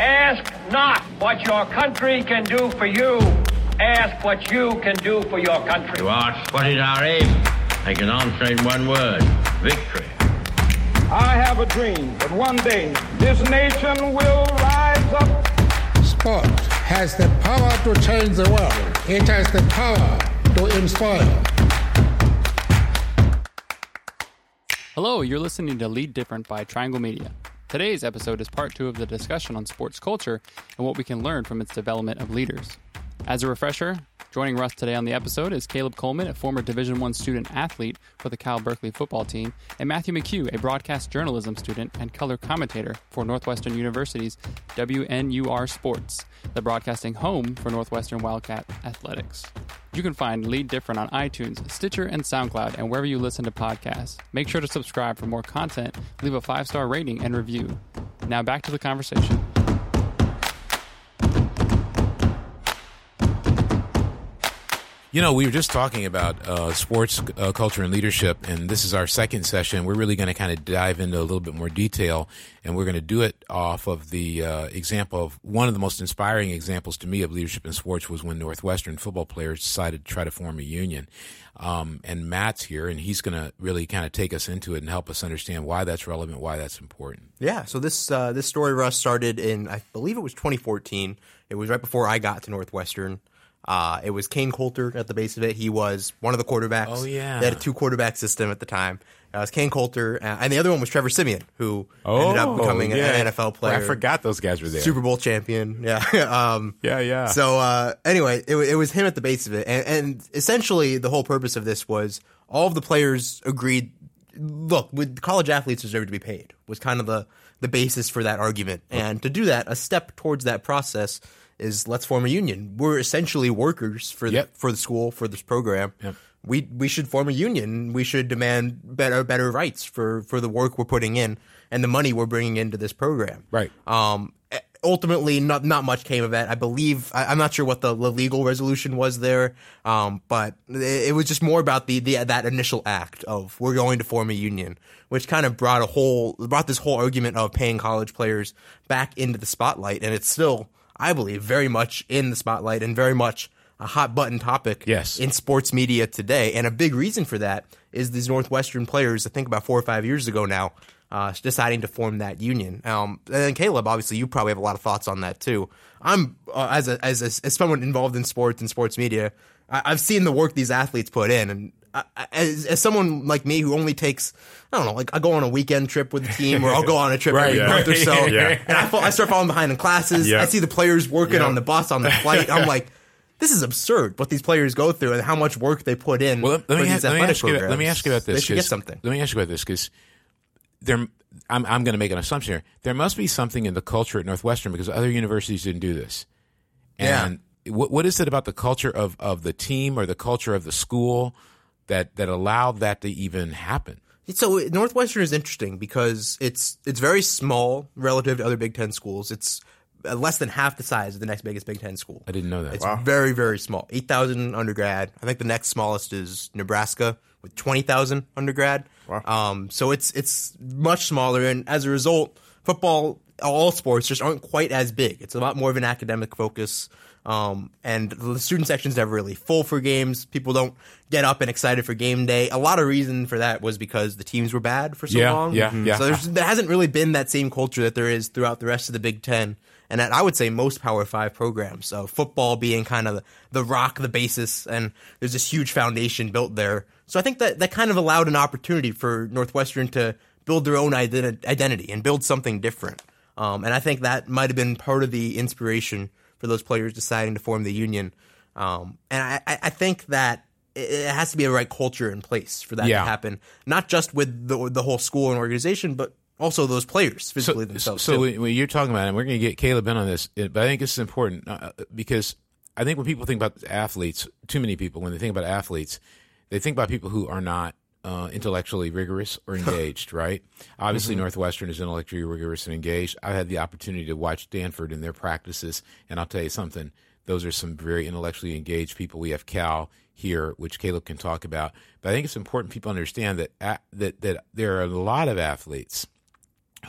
Ask not what your country can do for you. Ask what you can do for your country. You ask what is our aim? I can answer in one word victory. I have a dream that one day this nation will rise up. Sport has the power to change the world. It has the power to inspire. Hello, you're listening to Lead Different by Triangle Media. Today's episode is part two of the discussion on sports culture and what we can learn from its development of leaders. As a refresher, joining Russ today on the episode is Caleb Coleman, a former Division One student athlete for the Cal Berkeley football team, and Matthew McHugh, a broadcast journalism student and color commentator for Northwestern University's WNUR Sports, the broadcasting home for Northwestern Wildcat Athletics. You can find Lead Different on iTunes, Stitcher, and SoundCloud, and wherever you listen to podcasts. Make sure to subscribe for more content, leave a five star rating, and review. Now back to the conversation. You know, we were just talking about uh, sports uh, culture and leadership, and this is our second session. We're really going to kind of dive into a little bit more detail, and we're going to do it off of the uh, example of one of the most inspiring examples to me of leadership in sports was when Northwestern football players decided to try to form a union. Um, and Matt's here, and he's going to really kind of take us into it and help us understand why that's relevant, why that's important. Yeah. So this uh, this story, Russ, started in I believe it was 2014. It was right before I got to Northwestern. Uh, it was Kain Colter at the base of it. He was one of the quarterbacks. Oh, yeah. They had a two quarterback system at the time. Uh, it was Kain Colter, uh, and the other one was Trevor Siemian, who ended up becoming Oh, yeah. an NFL player. I forgot those guys were there. Super Bowl champion. Yeah. um, Yeah, yeah. So uh, anyway, it, it was him at the base of it, and, and essentially the whole purpose of this was all of the players agreed. Look, with college athletes deserve to be paid was kind of the the basis for that argument, and to do that, a step towards that process is let's form a union. We're essentially workers for the, Yep. for the school for this program. Yep. We we should form a union. We should demand better better rights for for the work we're putting in and the money we're bringing into this program. Right. Um, ultimately, not not much came of that. I believe I, I'm not sure what the, the legal resolution was there, um, but it, it was just more about the, the that initial act of we're going to form a union, which kind of brought a whole brought this whole argument of paying college players back into the spotlight, and it's still, I believe, very much in the spotlight and very much a hot button topic Yes. in sports media today. And a big reason for that is these Northwestern players, I think about four or five years ago now, uh, deciding to form that union. Um, and then Caleb, obviously, you probably have a lot of thoughts on that too. I'm uh, as a, as a, as someone involved in sports and sports media, I, I've seen the work these athletes put in, and as, as someone like me who only takes I don't know, like I go on a weekend trip with the team, or I'll go on a trip Right, every yeah. month or so, Yeah. and I, fall, I start falling behind in classes. Yeah. I see the players working Yeah. on the bus on the flight. I'm like. This is absurd what these players go through and how much work they put in. Well, let, let for me, let, me ask you, let me ask you about this. They should get something. Let me ask you about this because there, I'm, I'm going to make an assumption here. There must be something in the culture at Northwestern because other universities didn't do this. And what, what is it about the culture of, of the team or the culture of the school that, that allowed that to even happen? So Northwestern is interesting because it's it's very small relative to other Big Ten schools. It's uh, less than half the size of the next biggest Big Ten school. I didn't know that. It's very very small. Eight thousand undergrad. I think the next smallest is Nebraska with twenty thousand undergrad. Wow. Um, so it's it's much smaller, and as a result, football, all sports just aren't quite as big. It's a lot more of an academic focus. Um, and the student section's never really full for games. People don't get up and excited for game day. A lot of reason for that was because the teams were bad for so Yeah, long. yeah, yeah. So there's, there hasn't really been that same culture that there is throughout the rest of the Big Ten, and that I would say most Power Five programs. So football being kind of the, the rock, the basis, and there's this huge foundation built there. So I think that that kind of allowed an opportunity for Northwestern to build their own identi- identity and build something different. Um, and I think that might have been part of the inspiration for those players deciding to form the union. Um, and I, I think that it has to be a right culture in place for that Yeah. to happen. Not just with the the whole school and organization, but also those players physically so, themselves. so too. when, you're talking about it, and we're going to get Caleb in on this, but I think this is important uh, because I think when people think about athletes, too many people, when they think about athletes, they think about people who are not uh, intellectually rigorous or engaged, right? Obviously, Mm-hmm. Northwestern is intellectually rigorous and engaged. I've had the opportunity to watch Stanford in their practices, and I'll tell you something. Those are some very intellectually engaged people. We have Cal here, which Caleb can talk about. But I think it's important people understand that a- that that there are a lot of athletes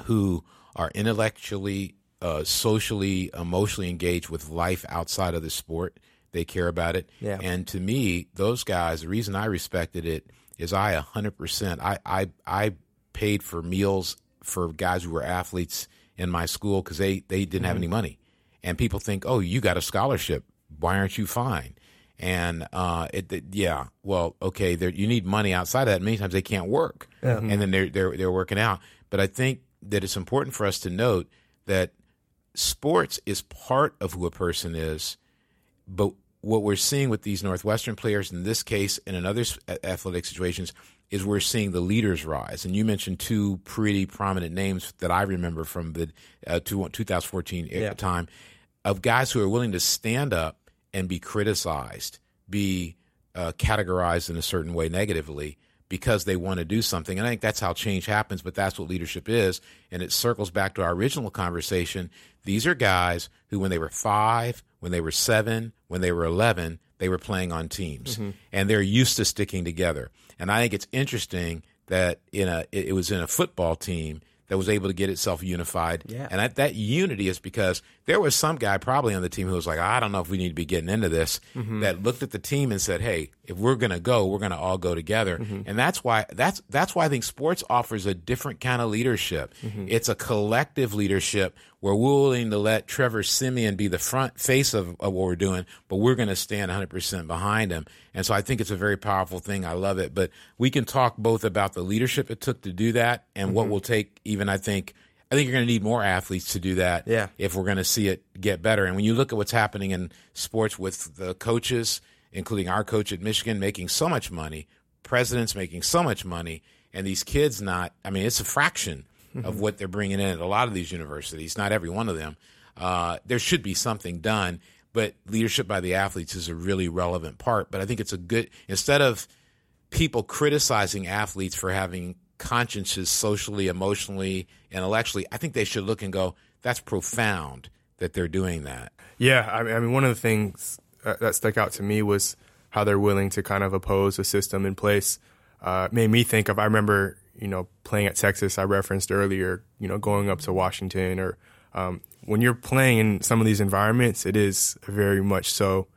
who are intellectually uh, socially, emotionally engaged with life outside of the sport. They care about it. Yeah. And to me, those guys, the reason I respected it is I 100%, I, I, I paid for meals for guys who were athletes in my school because they, they didn't have any money. And people think, oh, you got a scholarship. Why aren't you fine? And uh, it, it- yeah, well, okay, there, you need money outside of that. Many times they can't work, and then they're they're they're working out. But I think that it's important for us to note that sports is part of who a person is, but what we're seeing with these Northwestern players in this case and in other athletic situations is we're seeing the leaders rise. And you mentioned two pretty prominent names that I remember from the uh, two- 2014 Yeah. time of guys who are willing to stand up and be criticized, be uh, categorized in a certain way negatively because they want to do something. And I think that's how change happens, but that's what leadership is. And it circles back to our original conversation. These are guys who, when they were five, when they were seven, when they were 11, they were playing on teams mm-hmm. and they're used to sticking together. And I think it's interesting that in a, it it was in a football team that was able to get itself unified. Yeah. And that, that unity is because there was some guy probably on the team who was like, I don't know if we need to be getting into this, mm-hmm. that looked at the team and said, Hey, if we're going to go, we're going to all go together. Mm-hmm. And that's why, that's, that's why I think sports offers a different kind of leadership. Mm-hmm. It's a collective leadership where we're willing to let Trevor Siemian be the front face of, of what we're doing, but we're going to stand 100% behind him. And so I think it's a very powerful thing. I love it. But we can talk both about the leadership it took to do that and what will take even, I think, I think you're going to need more athletes to do that Yeah. if we're going to see it get better. And when you look at what's happening in sports with the coaches, including our coach at Michigan making so much money, presidents making so much money, and these kids not, I mean, it's a fraction of what they're bringing in at a lot of these universities, not every one of them. Uh, there should be something done, but leadership by the athletes is a really relevant part. But I think it's a good, instead of people criticizing athletes for having consciences socially, emotionally, intellectually, I think they should look and go, that's profound that they're doing that. Yeah, I mean, one of the things uh, that stuck out to me was how they're willing to kind of oppose a system in place. Uh, made me think of. I remember, you know, playing at Texas. I referenced earlier. You know, going up to Washington, or um, when you're playing in some of these environments, it is very much so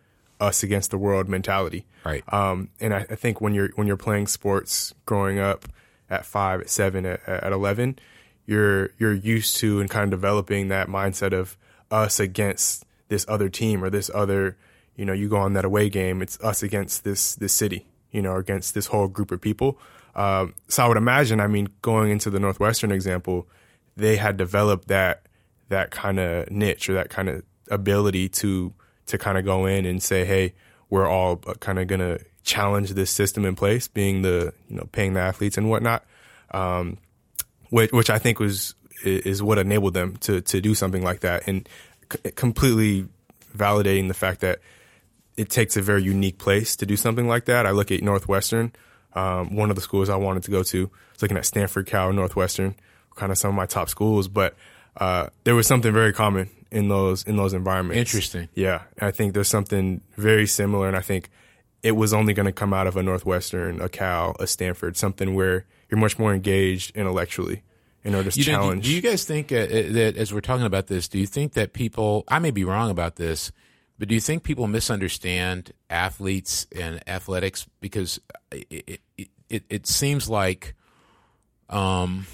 us against the world mentality. Right. Um, and I, I think when you're when you're playing sports, growing up at five, at seven, at, at eleven, you're you're used to and kind of developing that mindset of us against this other team or this other. You know, you go on that away game, it's us against this this city. You know, against this whole group of people. Um, so I would imagine. I mean, going into the Northwestern example, they had developed that that kind of niche or that kind of ability to to kind of go in and say, hey, we're all kind of gonna challenge this system in place, being the you know paying the athletes and whatnot, um, which which I think was is what enabled them to to do something like that and c- completely validating the fact that it takes a very unique place to do something like that. I look at Northwestern, um, one of the schools I wanted to go to. I was looking at Stanford, Cal, Northwestern, kind of some of my top schools, but uh, there was something very common in those in those environments. Interesting. Yeah, and I think there's something very similar, and I think it was only going to come out of a Northwestern, a Cal, a Stanford, something where you're much more engaged intellectually in order to You know, do- challenge. do you guys think uh, uh, that as we're talking about this, do you think that people? I may be wrong about this, but do you think people misunderstand athletes and athletics because it it, it, it seems like um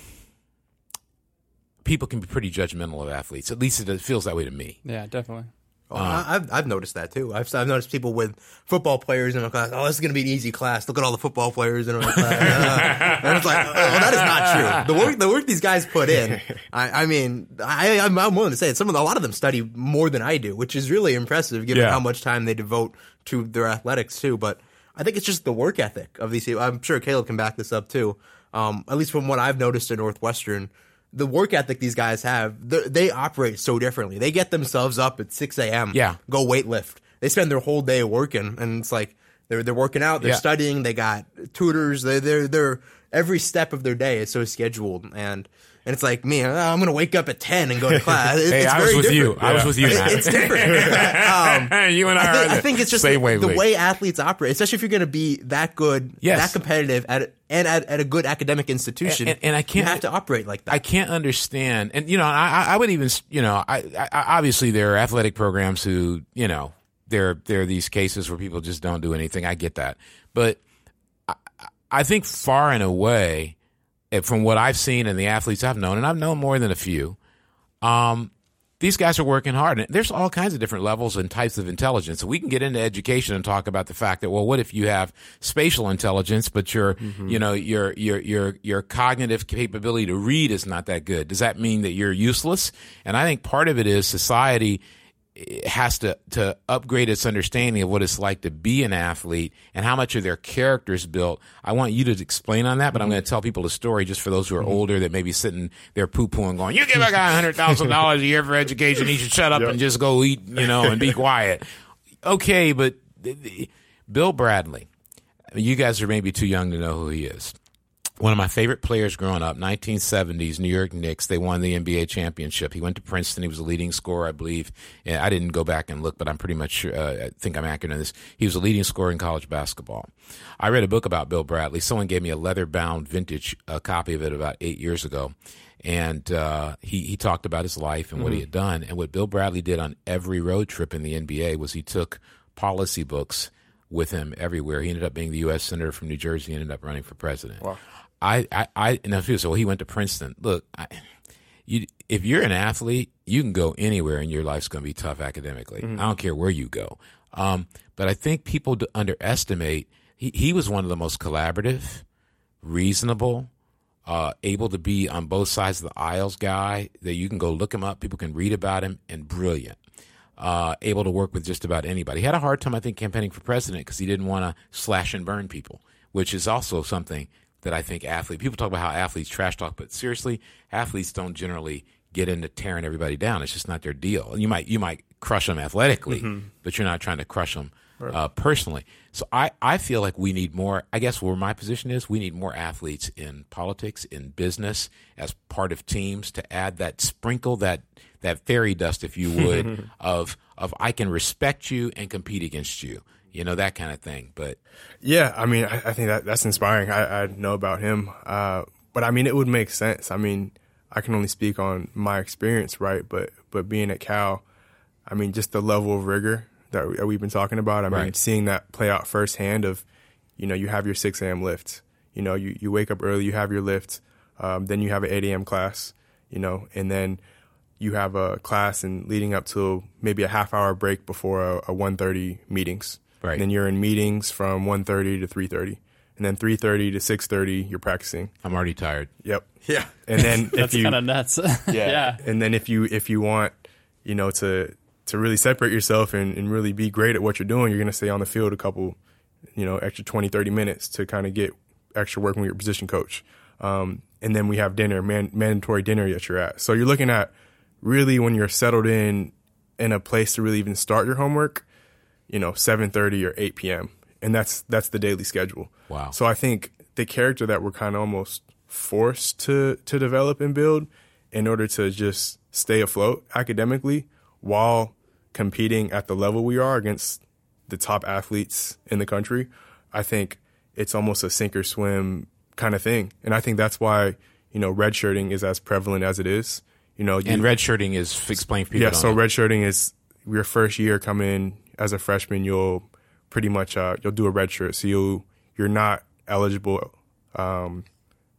people can be pretty judgmental of athletes. At least it feels that way to me. Yeah, definitely. Oh, I I've, I've noticed that too. I've, I've noticed people with football players in a class. Oh, this is going to be an easy class. Look at all the football players in our class. and it's like, oh, that is not true. The work, the work these guys put in. I, I mean, I, I'm, I'm willing to say it. Some of the, a lot of them study more than I do, which is really impressive given Yeah. how much time they devote to their athletics too. But I think it's just the work ethic of these people. I'm sure Caleb can back this up too. Um, at least from what I've noticed at Northwestern, the work ethic these guys have, they they operate so differently. They get themselves up at 6 a.m. Yeah. go weight lift. They spend their whole day working, and it's like they're they're working out, they're Yeah. studying, they got tutors, they they're they're every step of their day is so scheduled, and and it's like me. oh, I'm gonna wake up at ten and go to class. It- Hey, it's I was very with you. different. I was with you, It- It's different. um, you and I, I think, I the think it's just the, the way athletes operate, especially if you're going to be that good, Yes. that competitive at and at, at a good academic institution. And- and I can't- you have to operate like that. I can't understand, and you know, I, I- would even, you know, I, I obviously there are athletic programs who, you know, there there are these cases where people just don't do anything. I get that, but I, I think far and away, from what I've seen and the athletes I've known, and I've known more than a few, um, these guys are working hard. And there's all kinds of different levels and types of intelligence. We can get into education and talk about the fact that, well, what if you have spatial intelligence, but your, you know, your, your, your, your cognitive capability to read is not that good? Does that mean that you're useless? And I think part of it is society has to, to upgrade its understanding of what it's like to be an athlete and how much of their characters built. I want you to explain on that, but I'm mm-hmm. going to tell people the story just for those who are mm-hmm. older that may be sitting there poo pooing going, you give a guy $100,000 a year for education. He should shut up and just go eat, you know, and be quiet. Okay. But Bill Bradley, you guys are maybe too young to know who he is one of my favorite players growing up, 1970s New York Knicks. They won the NBA championship. He went to Princeton. He was a leading scorer, I believe. And I didn't go back and look, but I'm pretty much sure, uh, I think I'm accurate on this. He was a leading scorer in college basketball. I read a book about Bill Bradley. Someone gave me a leather bound vintage uh, copy of it about eight years ago. And uh, he, he talked about his life and what he had done. And what Bill Bradley did on every road trip in the NBA was he took policy books with him everywhere. He ended up being the U.S. senator from New Jersey. He ended up running for president. Wow. I, I, I, and if so he went to Princeton. Look, I, you, if you're an athlete, you can go anywhere and your life's going to be tough academically. I don't care where you go. Um, but I think people underestimate, he, he was one of the most collaborative, reasonable, uh, able to be on both sides of the aisles guy that you can go look him up. People can read about him and brilliant. Uh, able to work with just about anybody. He had a hard time, I think, campaigning for president because he didn't want to slash and burn people, which is also something that I think athlete people talk about how athletes trash talk, but seriously, athletes don't generally get into tearing everybody down. It's just not their deal. And you might you might crush them athletically, but you're not trying to crush them uh, personally. So I, I feel like we need more. I guess where my position is, we need more athletes in politics, in business, as part of teams to add that sprinkle that that fairy dust, if you would, of of I can respect you and compete against you. You know that kind of thing. But Yeah, I mean, I, I think that that's inspiring. I, I know about him, uh, but I mean, it would make sense. I mean, I can only speak on my experience, right? But but being at Cal, I mean, just the level of rigor that, we, that we've been talking about. I mean, seeing that play out firsthand. Of you know, you have your six a.m. lift. You know, you you wake up early, you have your lift, um, then you have an eight a.m. class. You know, and then you have a class and leading up to maybe a half hour break before a, a 1.30 meetings Right. and then you're in meetings from 1.30 to 3.30 and then 3.30 to 6.30 you're practicing I'm already tired. yep Yeah. and then if That's you kind of nuts. yeah. and then if you if you want you know to to really separate yourself and, and really be great at what you're doing you're going to stay on the field a couple you know extra 20 30 minutes to kind of get extra working with your position coach um, and then we have dinner man, mandatory dinner that you're at so you're looking at really when you're settled in in a place to really even start your homework you know 7:30 or 8 p.m. and that's that's the daily schedule Wow. so I think the character that we're kind of almost forced to to develop and build in order to just stay afloat academically while competing at the level we are against the top athletes in the country, I think it's almost a sink or swim kind of thing. And I think that's why, you know, redshirting is as prevalent as it is. You know, you, And redshirting is explain people. yeah, so redshirting is your first year come in as a freshman, you'll pretty much uh, you'll do a red shirt. So you you're not eligible um,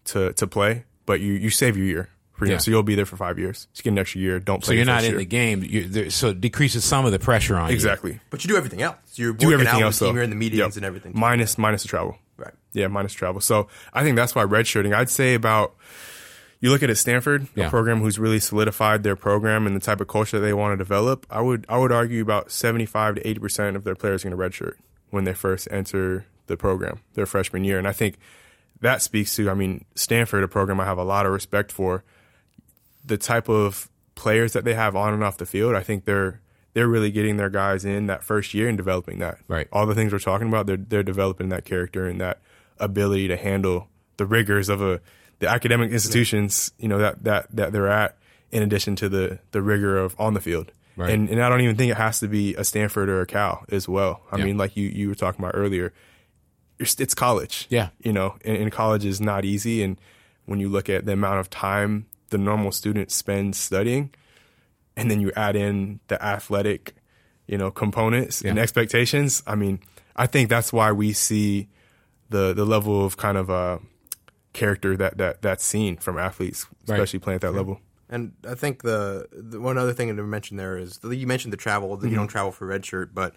to to play, but you you save your year. Pretty Yeah. much. So you'll be there for five years. Just get an extra year. Don't play. So you're not in year. the game. There, so it decreases some of the pressure on you. Exactly. But you do everything else. You're Do everything out else with the team, though. you're in the meetings Yep. and everything. Minus minus the travel. Right. Yeah, minus travel. So I think that's why redshirting. I'd say about you look at it, Stanford, Yeah. a program who's really solidified their program and the type of culture that they want to develop. I would I would argue about seventy five to eighty percent of their players are going to redshirt when they first enter the program their freshman year, and I think that speaks to. I mean, Stanford, a program I have a lot of respect for. The type of players that they have on and off the field, I think they're they're really getting their guys in that first year and developing that. Right. All the things we're talking about, they're they're developing that character and that ability to handle the rigors of a the academic institutions, you know, that, that, that they're at, in addition to the, the rigor of on the field. Right. And, and I don't even think it has to be a Stanford or a Cal as well. I Yeah. mean, like you, you were talking about earlier, it's, college. Yeah. You know, and, and college is not easy. And when you look at the amount of time the normal student spends studying, and then you add in the athletic, you know, components and expectations, I mean, I think that's why we see the the level of kind of uh, character that that that's seen from athletes, Right. especially playing at that level. And I think the, the one other thing to mention there is you mentioned the travel. That You mm-hmm. don't travel for redshirt, but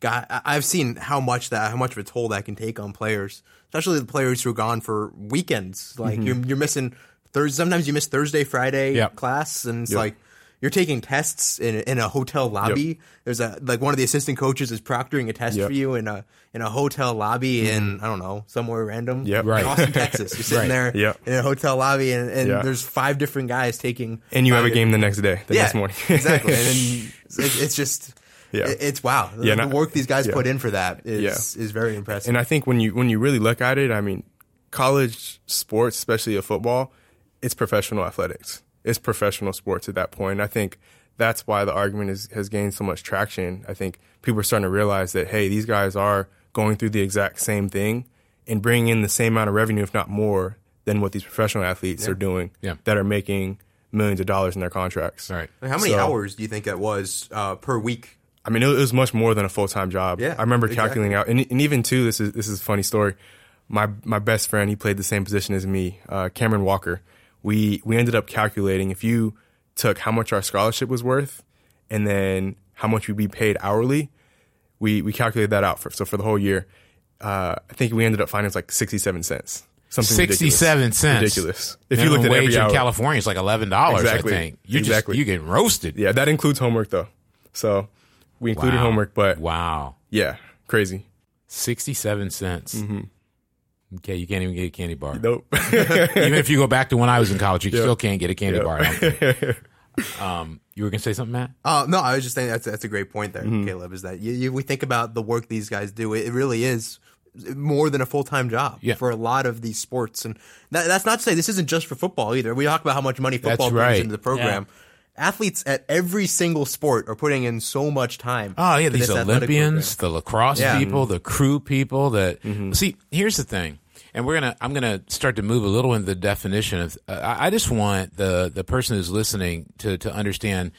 God, I- I've seen how much that how much of a toll that can take on players, especially the players who are gone for weekends. Like mm-hmm. you're you're missing Thursday. Sometimes you miss Thursday, Friday Yep. class, and it's Yep. like you're taking tests in in a hotel lobby. There's a like one of the assistant coaches is proctoring a test Yep. for you in a in a hotel lobby mm-hmm. in I don't know somewhere random. Yep. in Right. Austin, Texas. You're sitting Right. there Yep. in a hotel lobby, and, and Yeah. there's five different guys taking And you have a five game the next day, the yeah, next morning. exactly. And then it, it's just, Yeah. it- it's wow. The, Yeah, the not- work these guys yeah. put in for that is Yeah. is very impressive. And I think when you when you really look at it, I mean, college sports, especially a football, it's professional athletics. It's professional sports at that point. I think that's why the argument is, has gained so much traction. I think people are starting to realize that hey, these guys are going through the exact same thing and bringing in the same amount of revenue, if not more, than what these professional athletes are doing. Yeah. That are making millions of dollars in their contracts. Right. How many So- hours do you think that was uh, per week? I mean, it was much more than a full time job. Yeah, I remember exactly. calculating out, and, and even too, this is this is a funny story. My my best friend, he played the same position as me, uh, Cameron Walker. We we ended up calculating if you took how much our scholarship was worth, and then how much we'd be paid hourly. We we calculated that out for so for the whole year. Uh, I think we ended up finding it's like sixty seven cents. Something. Sixty-seven cents. Ridiculous. If you look at wage every hour. in California, it's like eleven dollars. Exactly. I think you're Exactly. just you getting roasted. Yeah, that includes homework though. So we included Wow. homework, but wow, yeah, crazy. sixty-seven cents. Okay, you can't even get a candy bar. Nope. even if you go back to when I was in college, you Yeah. still can't get a candy Yep. bar. I don't think. um, you were gonna say something, Matt? Uh, no, I was just saying that's that's a great point there, Mm-hmm. Caleb. Is that you, you, we think about the work these guys do? It, it really is more than a full time job Yeah. for a lot of these sports, and that, that's not to say this isn't just for football either. We talk about how much money football brings right. into the program. Athletes at every single sport are putting in so much time. Oh yeah, these this athletic Olympians, the lacrosse Yeah. people, the crew people. That Mm-hmm. see, here's the thing, and we're gonna. I'm gonna start to move a little into the definition of. Uh, I just want the the person who's listening to to understand,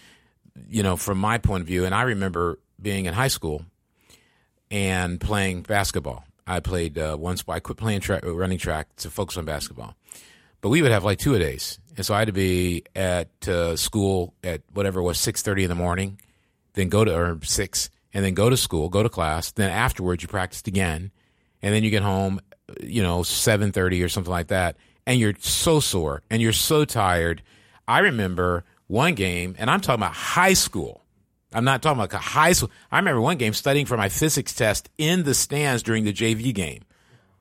you know, from my point of view. And I remember being in high school and playing basketball. I played uh, sport. I quit playing track, running track to focus on basketball. But we would have like two a days, and so I had to be at uh, school at whatever it was six thirty in the morning, then go to or six, and then go to school, go to class. Then afterwards, you practiced again, and then you get home, you know, seven thirty or something like that, and you're so sore and you're so tired. I remember one game, and I'm talking about high school. I'm not talking about high school. I remember one game studying for my physics test in the stands during the JV game.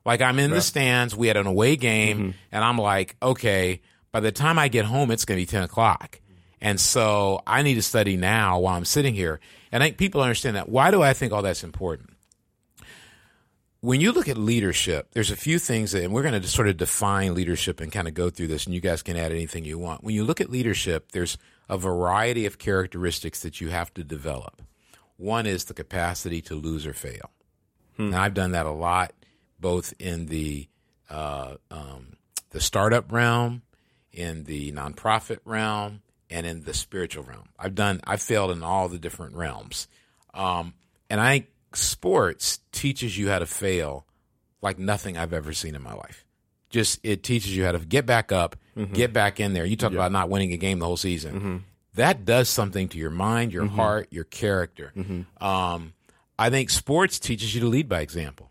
Like I'm in the stands, we had an away game, mm-hmm. and I'm like, okay, by the time I get home, it's going to be 10 o'clock. And so I need to study now while I'm sitting here. And I think people understand that. Why do I think all that's important? When you look at leadership, there's a few things that, and we're going to sort of define leadership and kind of go through this, and you guys can add anything you want. When you look at leadership, there's a variety of characteristics that you have to develop. One is the capacity to lose or fail. And I've done that a lot, both in the uh, um, the startup realm, in the nonprofit realm, and in the spiritual realm. I've done. I've failed in all the different realms, um, and I think sports teaches you how to fail like nothing I've ever seen in my life. Just it teaches you how to get back up, mm-hmm. get back in there. You talk about not winning a game the whole season. Mm-hmm. That does something to your mind, your mm-hmm. heart, your character. Um, I think sports teaches you to lead by example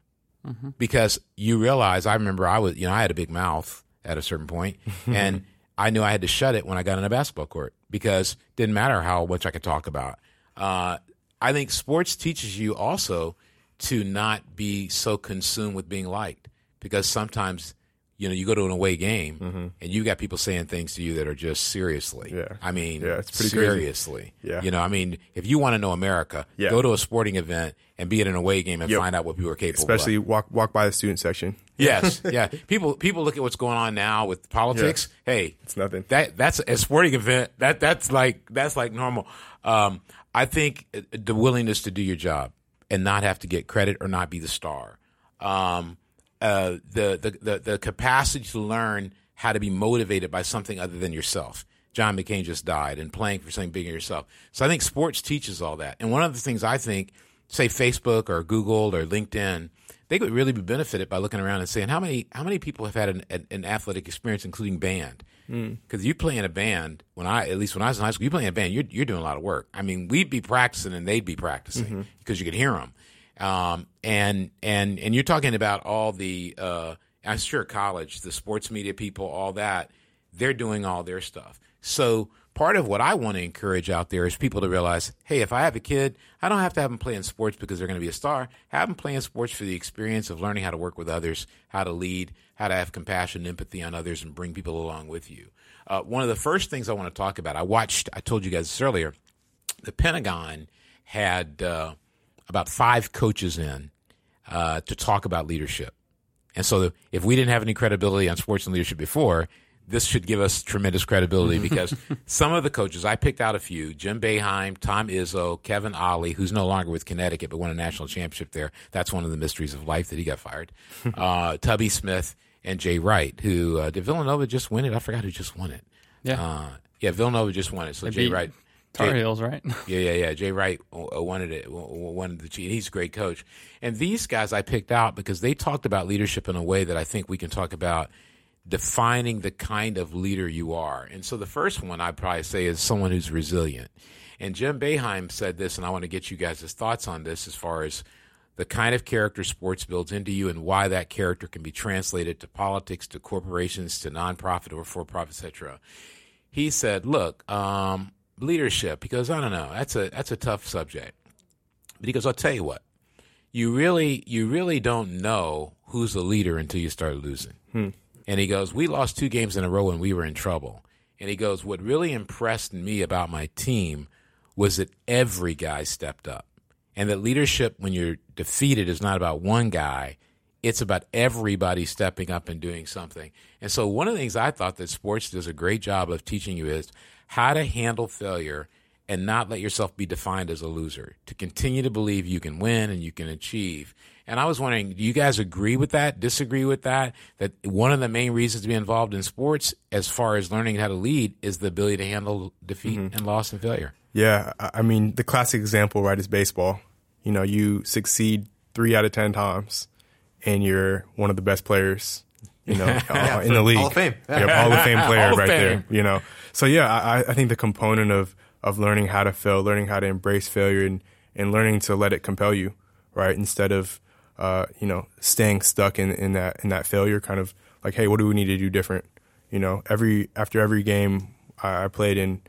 because you realize. I remember I was, you know, I had a big mouth at a certain point, and I knew I had to shut it when I got on a basketball court because it didn't matter how much I could talk about. Uh, I think sports teaches you also to not be so consumed with being liked because sometimes you know, you go to an away game and you got people saying things to you that are just seriously. Mm-hmm. Yeah. I mean, Yeah, it's pretty crazy. seriously. Yeah. You know, I mean, if you want to know America, Yeah. go to a sporting event and be at an away game and Yep. find out what people are capable Especially of. walk walk by the student section. Yes, yeah. People people look at what's going on now with politics. Hey, It's nothing. That that's a sporting event. That that's like that's like normal. Um, I think uh, the willingness to do your job and not have to get credit or not be the star. Um, uh, the, the the the capacity to learn how to be motivated by something other than yourself. John McCain just died, and playing for something bigger than yourself. So I think sports teaches all that. And one of the things I think, say Facebook or Google or LinkedIn, they could really be benefited by looking around and saying how many how many people have had an, an, an athletic experience, including band. Because you play in a band when I at least when I was in high school, you play in a band, you're you're doing a lot of work. I mean, we'd be practicing and they'd be practicing because you could hear them. Um, and and and you're talking about all the uh, I'm sure college, the sports media people, all that they're doing all their stuff. So part of what I want to encourage out there is people to realize, hey, if I have a kid, I don't have to have them playing sports because they're going to be a star. Have them playing sports for the experience of learning how to work with others, how to lead, how to have compassion, empathy on others, and bring people along with you. Uh, one of the first things I want to talk about, I watched, I told you guys this earlier, the Pentagon had uh, about five coaches in uh, to talk about leadership. And so if we didn't have any credibility on sports and leadership before, this should give us tremendous credibility because some of the coaches, I picked out a few Jim Boeheim, Tom Izzo, Kevin Ollie, who's no longer with Connecticut but won a national championship there. That's one of the mysteries of life that he got fired. uh, Tubby Smith and Jay Wright, who uh, did Villanova just win it? I forgot who just won it. Yeah. Uh, yeah, Villanova just won it. So They Jay Wright. Tar Heels, right? yeah, yeah, yeah. Jay Wright uh, wanted it, wanted the cheat. He's a great coach. And these guys I picked out because they talked about leadership in a way that I think we can talk about defining the kind of leader you are. And so the first one I'd probably say is someone who's resilient. And Jim Boeheim said this, and I want to get you guys' thoughts on this as far as the kind of character sports builds into you and why that character can be translated to politics, to corporations, to nonprofit or for profit, etc. He said, "Look, um, leadership." Because I don't know, that's a that's a tough subject. But he goes, "I'll tell you what, you really you really don't know who's the leader until you start losing." And he goes, We lost two games in a row and we were in trouble. And he goes, What really impressed me about my team was that every guy stepped up. And that leadership, when you're defeated, is not about one guy, it's about everybody stepping up and doing something. And so, one of the things I thought that sports does a great job of teaching you is how to handle failure and not let yourself be defined as a loser, to continue to believe you can win and you can achieve. And I was wondering, do you guys agree with that? Disagree with that? That one of the main reasons to be involved in sports, as far as learning how to lead, is the ability to handle defeat and loss and failure. Yeah, I I mean the classic example, right, is baseball. You know, you succeed three out of ten times, and you're one of the best players. You know, uh, in the league, Hall of Fame. Yep, Hall of Fame player of right Fame. there. You know, so yeah, I, I think the component of of learning how to fail, learning how to embrace failure, and and learning to let it compel you, right, instead of uh, you know staying stuck in in that in that failure, kind of like, hey, what do we need to do different? You know, every after every game I, I played in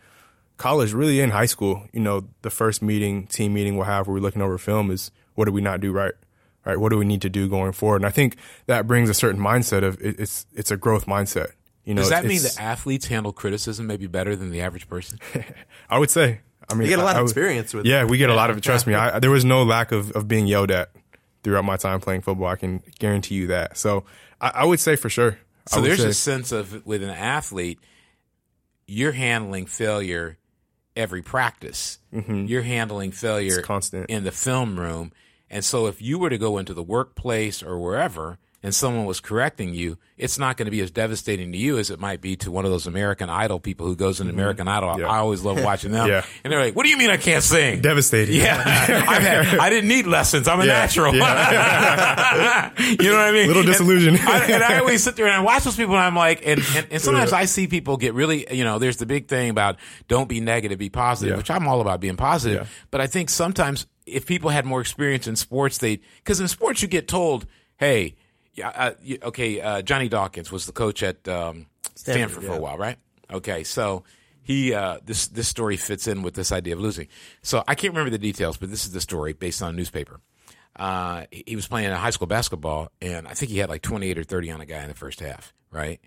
college, really in high school, you know, the first meeting, team meeting we'll have where we're looking over film is what did we not do right? Right? What do we need to do going forward? And I think that brings a certain mindset of it, it's it's a growth mindset. You know, Does that mean it's- that athletes handle criticism maybe better than the average person? I would say. I mean, You get a lot I- of I experience with Yeah, we get a lot of. Trust me, I, there was no lack of, of being yelled at throughout my time playing football. I can guarantee you that. So I, I would say for sure. So there's say- a sense of with an athlete, you're handling failure every practice. You're handling failure Mm-hmm. It's constant. in the film room. And so if you were to go into the workplace or wherever and someone was correcting you, it's not going to be as devastating to you as it might be to one of those American Idol people who goes into American Idol. Mm-hmm. Yeah. I always love watching them. Yeah. And they're like, what do you mean I can't sing? devastating. Yeah, I've had, I didn't need lessons. I'm a Yeah, natural. you know what I mean? Little And disillusion. I, and I always sit there and I watch those people, and I'm like, and, and, and sometimes Yeah. I see people get really, you know, there's the big thing about don't be negative, be positive, Yeah. which I'm all about being positive. Yeah. But I think sometimes if people had more experience in sports, they because in sports you get told, hey, yeah, uh, okay, uh, Johnny Dawkins was the coach at um, Stanford, for a while, right? Okay, so he uh, this this story fits in with this idea of losing. So I can't remember the details, but this is the story based on a newspaper. uh, he he was playing in high school basketball, and I think he had like 28 or 30 on a guy in the first half, right?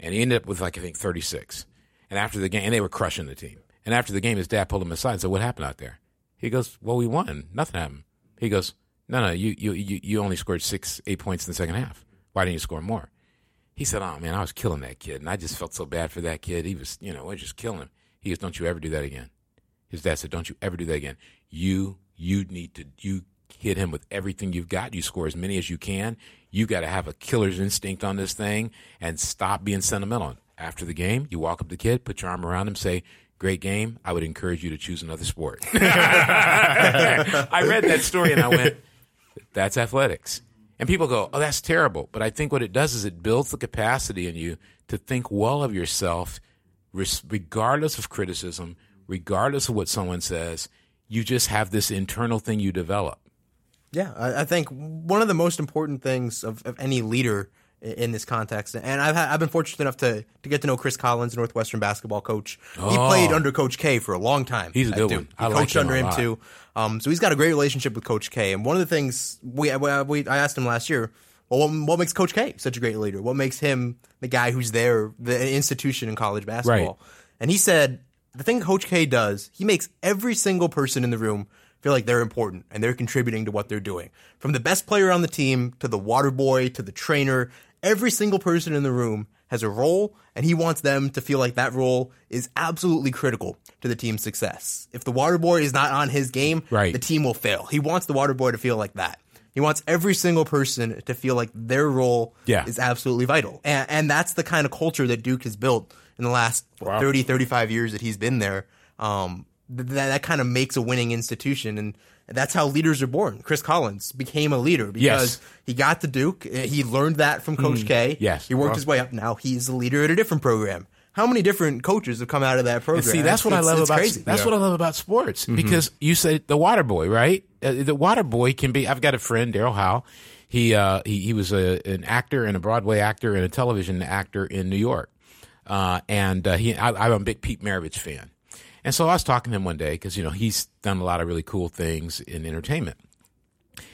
And he ended up with like I think 36. And after the game, and they were crushing the team. And after the game, his dad pulled him aside and said, "What happened out there?" He goes, "Well, we won. Nothing happened." He goes, "No, no, you you you, you only scored six, eight points in the second half. Why didn't you score more?" He said, "Oh man, I was killing that kid, and I just felt so bad for that kid. He was, you know, we're just killing him." He goes, "Don't you ever do that again." His dad said, "Don't you ever do that again. You you need to you hit him with everything you've got. You score as many as you can. You got to have a killer's instinct on this thing and stop being sentimental." After the game, you walk up to the kid, put your arm around him, say, "Great game. I would encourage you to choose another sport." I read that story and I went, "That's athletics." And people go, "Oh, that's terrible." But I think what it does is it builds the capacity in you to think well of yourself, regardless of criticism, regardless of what someone says. You just have this internal thing you develop. Yeah, I, I think one of the most important things of, of any leader in this context, and I've had, I've been fortunate enough to to get to know Chris Collins, Northwestern basketball coach. He Oh. played under Coach K for a long time. He's a good Duke. one. He I coached him under him lot. too. Um, so he's got a great relationship with Coach K. And one of the things we, we, we I asked him last year, well, what, what makes Coach K such a great leader? What makes him the guy who's there, the institution in college basketball? And he said the thing Coach K does, he makes every single person in the room feel like they're important and they're contributing to what they're doing. From the best player on the team to the water boy to the trainer, every single person in the room has a role and he wants them to feel like that role is absolutely critical to the team's success. If the water boy is not on his game, Right. the team will fail. He wants the water boy to feel like that. He wants every single person to feel like their role Yeah. is absolutely vital. And, and that's the kind of culture that Duke has built in the last Wow. 30, 35 years that he's been there. Um, that, that kind of makes a winning institution. And that's how leaders are born. Chris Collins became a leader because Yes. Mm. he got to Duke. He learned that from Coach K. Yes. He worked his way up. Now he's a leader at a different program. How many different coaches have come out of that program? And see, that's what I love about crazy. that's what I love about sports because you say the water boy, right? Uh, the water boy can be. I've got a friend, Daryl Howe. He uh, he he was a, an actor and a Broadway actor and a television actor in New York, uh, and uh, he I, I'm a big Pete Maravich fan. And so I was talking to him one day because you know he's done a lot of really cool things in entertainment.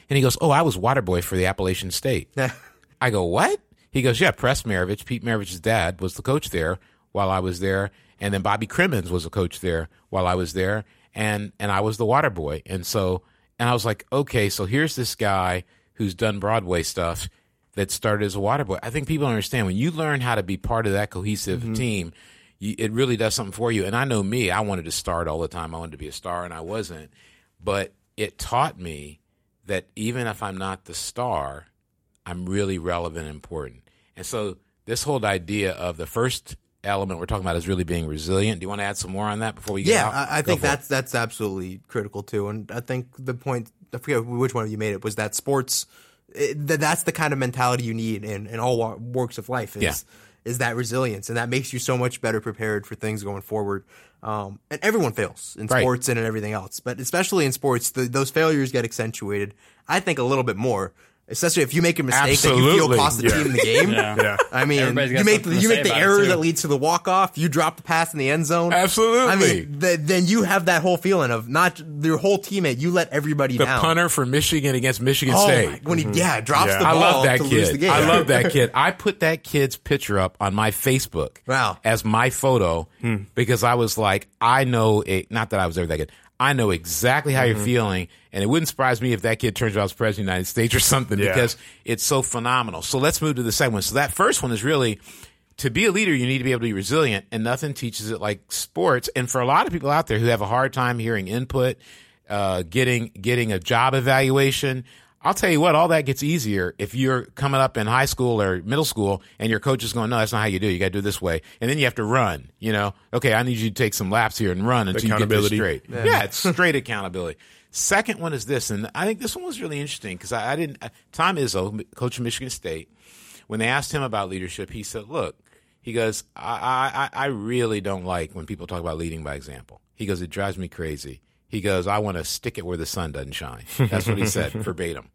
And he goes, "Oh, I was water boy for the Appalachian State." I go, "What?" He goes, "Yeah, Press Maravich, Pete Maravich's dad, was the coach there while I was there, and then Bobby Cremins was a coach there while I was there, and and I was the water boy." And so, and I was like, "Okay, so here's this guy who's done Broadway stuff that started as a water boy." I think people understand when you learn how to be part of that cohesive mm-hmm. team. It really does something for you. And I know me, I wanted to start all the time. I wanted to be a star, and I wasn't. But it taught me that even if I'm not the star, I'm really relevant and important. And so this whole idea of the first element we're talking about is really being resilient. Do you want to add some more on that before we get Yeah, out? I, I think for it. that's that's absolutely critical too. And I think the point I forget which one of you made it was that sports it, that's the kind of mentality you need in, in all works of life is Yeah. Is that resilience and that makes you so much better prepared for things going forward. Um, and everyone fails in Right. sports and in everything else, but especially in sports, the, those failures get accentuated. I think a little bit more. Especially if you make a mistake that you feel Absolutely. cost the Yeah. team the game. Yeah. Yeah. I mean, you make the, you make the error that leads to the walk off. You drop the pass in the end zone. Absolutely. I mean, th- then you have that whole feeling of not your whole teammate. You let everybody the down. punter for Michigan against Michigan Oh, State. my- when he yeah drops Yeah. the I love that to lose the kid. game. I love that kid. I put that kid's picture up on my Facebook. Wow. As my photo because I was like, I know it. Not that I was ever that good. I know exactly how you're feeling, and it wouldn't surprise me if that kid turns out as president of the United States or something Yeah. because it's so phenomenal. So let's move to the second one. So that first one is really to be a leader, you need to be able to be resilient, and nothing teaches it like sports. And for a lot of people out there who have a hard time hearing input, uh, getting getting a job evaluation, I'll tell you what, all that gets easier if you're coming up in high school or middle school and your coach is going, no, that's not how you do. it. You got to do it this way, and then you have to run. You know, okay, I need you to take some laps here and run until you get this straight. Yeah, it's straight accountability. Second one is this, and I think this one was really interesting because I, I didn't. uh, Tom Izzo, coach of Michigan State, when they asked him about leadership, he said, "Look, he goes, I, I, I really don't like when people talk about leading by example. He goes, it drives me crazy. He goes, I want to stick it where the sun doesn't shine. That's what he said verbatim.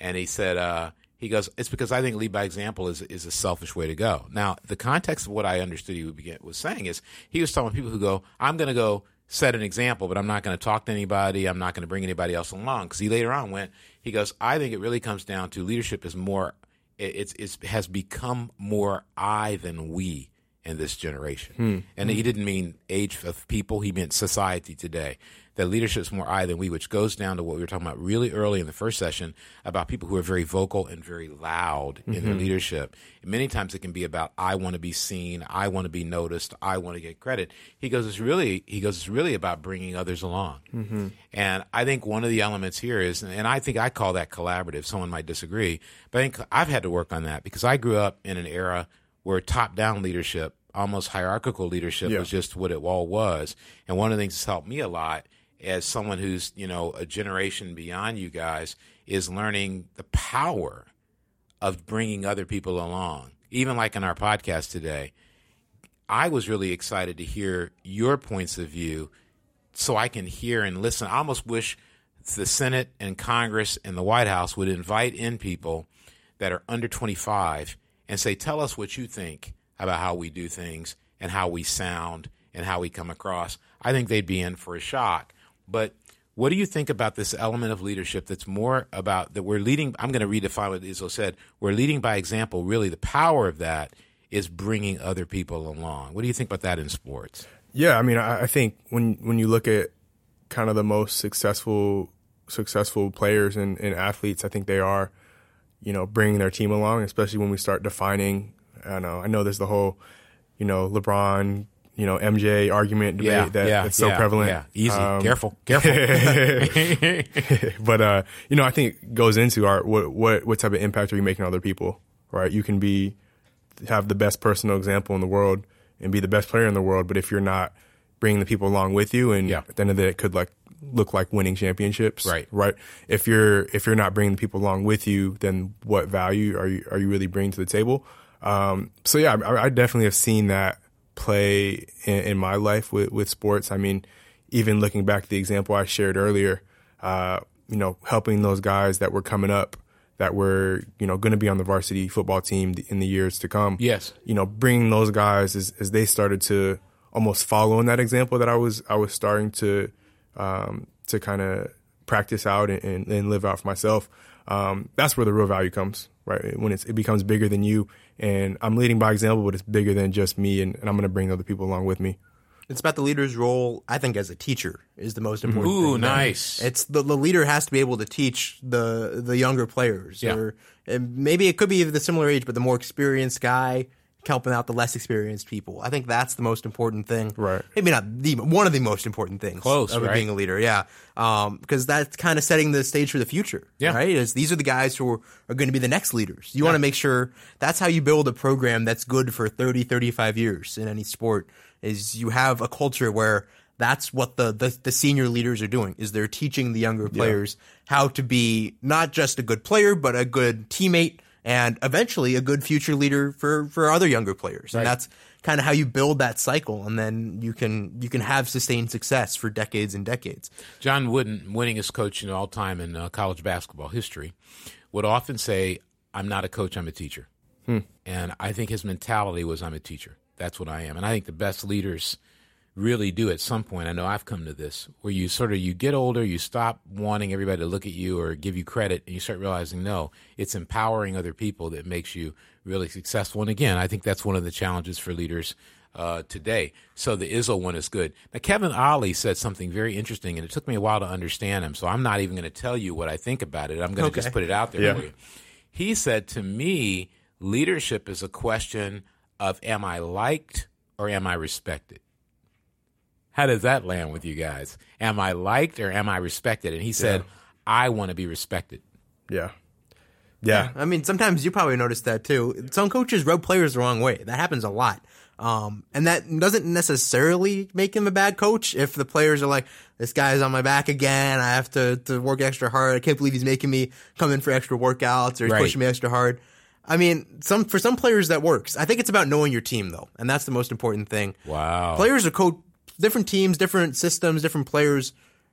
And he said, uh, he goes, it's because I think lead by example is is a selfish way to go. Now, the context of what I understood he would begin, was saying is he was talking about people who go, I'm going to go set an example, but I'm not going to talk to anybody. I'm not going to bring anybody else along. Because he later on went, he goes, I think it really comes down to leadership is more, it- it's, it's has become more I than we in this generation. Hmm. And he didn't mean age of people, he meant society today. That leadership is more I than we, which goes down to what we were talking about really early in the first session about people who are very vocal and very loud in their mm-hmm. leadership. And many times it can be about I want to be seen, I want to be noticed, I want to get credit. He goes, it's really he goes, it's really about bringing others along. Mm-hmm. And I think one of the elements here is, and I think I call that collaborative. Someone might disagree, but I think I've had to work on that because I grew up in an era where top down leadership, almost hierarchical leadership, Yeah. was just what it all was. And one of the things that's helped me a lot as someone who's, you know, a generation beyond you guys is learning the power of bringing other people along. Even like in our podcast today, I was really excited to hear your points of view so I can hear and listen. I almost wish the Senate and Congress and the White House would invite in people that are under 25 and say, tell us what you think about how we do things and how we sound and how we come across. I think they'd be in for a shock. But what do you think about this element of leadership that's more about that we're leading? I'm going to redefine what Izzo said. We're leading by example. Really, the power of that is bringing other people along. What do you think about that in sports? Yeah, I mean, I, think when when you look at kind of the most successful successful players and, and athletes, I think they are, you know, bringing their team along. Especially when we start defining. I know, I know, there's the whole, you know, LeBron, you know, MJ argument debate Yeah, that yeah, it's so yeah, prevalent. Yeah, easy, Um, careful, careful. but uh, you know, I think it goes into our what what what type of impact are you making on other people, right? You can be have the best personal example in the world and be the best player in the world, but if you're not bringing the people along with you, and Yeah. at the end of the day, it could like look like winning championships, Right. Right. If you're if you're not bringing the people along with you, then what value are you are you really bringing to the table? Um, so yeah, I, I definitely have seen that play in, in my life with with sports. I mean, even looking back at the example I shared earlier, uh, you know, helping those guys that were coming up that were, you know, going to be on the varsity football team in the years to come. Yes. You know, bringing those guys as, as they started to almost follow in that example that I was, I was starting to, um, to kind of practice out and, and, and live out for myself. Um, that's where the real value comes, right? When it's, it becomes bigger than you and I'm leading by example, but it's bigger than just me and, and I'm going to bring other people along with me. It's about the leader's role, I think, as a teacher is the most important Ooh, thing. nice. It's the, the leader has to be able to teach the the younger players. Yeah. Or and maybe it could be the similar age, but the more experienced guy helping out the less experienced people. I think that's the most important thing. Right. Maybe not the one of the most important things Close, of right? being a leader. Yeah. Um, because that's kind of setting the stage for the future. Yeah. Right. Is these are the guys who are, are going to be the next leaders. You want to make sure that's how you build a program that's good for 30, 35 years in any sport is you have a culture where that's what the, the, the senior leaders are doing is they're teaching the younger players how to be not just a good player, but a good teammate and eventually a good future leader for, for other younger players. Right. And that's kind of how you build that cycle. And then you can, you can have sustained success for decades and decades. John Wooden, winningest coach in all time in uh, college basketball history, would often say, "I'm not a coach, I'm a teacher." And I think his mentality was, "I'm a teacher. That's what I am." And I think the best leaders really do at some point. I know I've come to this where you sort of you get older, you stop wanting everybody to look at you or give you credit, and you start realizing, no, it's empowering other people that makes you really successful. And again, I think that's one of the challenges for leaders uh, today. So the Izzo one is good. Now, Kevin Ollie said something very interesting, and it took me a while to understand him. So I'm not even going to tell you what I think about it. I'm going to Okay. just put it out there Yeah. for you. He said to me, leadership is a question of am I liked or am I respected? How does that land with you guys? Am I liked or am I respected? And he said, I want to be respected. Yeah. Yeah. I mean, sometimes you probably notice that too. Some coaches rub players the wrong way. That happens a lot. Um, and that doesn't necessarily make him a bad coach if the players are like, this guy's on my back again. I have to, to work extra hard. I can't believe he's making me come in for extra workouts or he's Right. pushing me extra hard. I mean, some, for some players that works. I think it's about knowing your team though. And that's the most important thing. Wow. Players are coach different teams, different systems, different players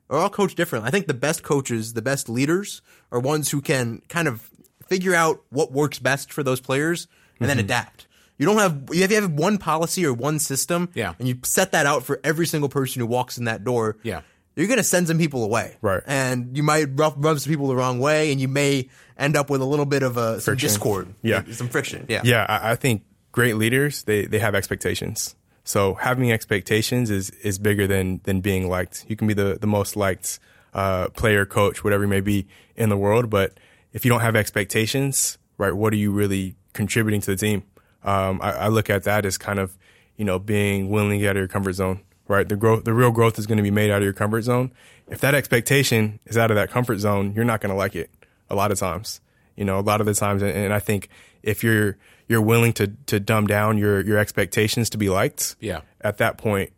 are all coached different. I think the best coaches, the best leaders are ones who can kind of figure out what works best for those players and then mm-hmm. adapt. You don't have you have, you have one policy or one system, Yeah. and you set that out for every single person who walks in that door. Yeah. you're gonna send some people away, Right. And you might rub, rub some people the wrong way, and you may end up with a little bit of a some discord, Yeah. some friction, yeah, Yeah, I, I think great leaders they they have expectations. So having expectations is is bigger than than being liked. You can be the the most liked uh, player, coach, whatever you may be in the world, but if you don't have expectations, right, what are you really contributing to the team? Um, I, I look at that as kind of you know being willing to get out of your comfort zone. Right, the growth, the real growth is going to be made out of your comfort zone. If that expectation is out of that comfort zone, you're not going to like it. A lot of times, you know, a lot of the times, and, and I think if you're you're willing to to dumb down your your expectations to be liked, Yeah. at that point,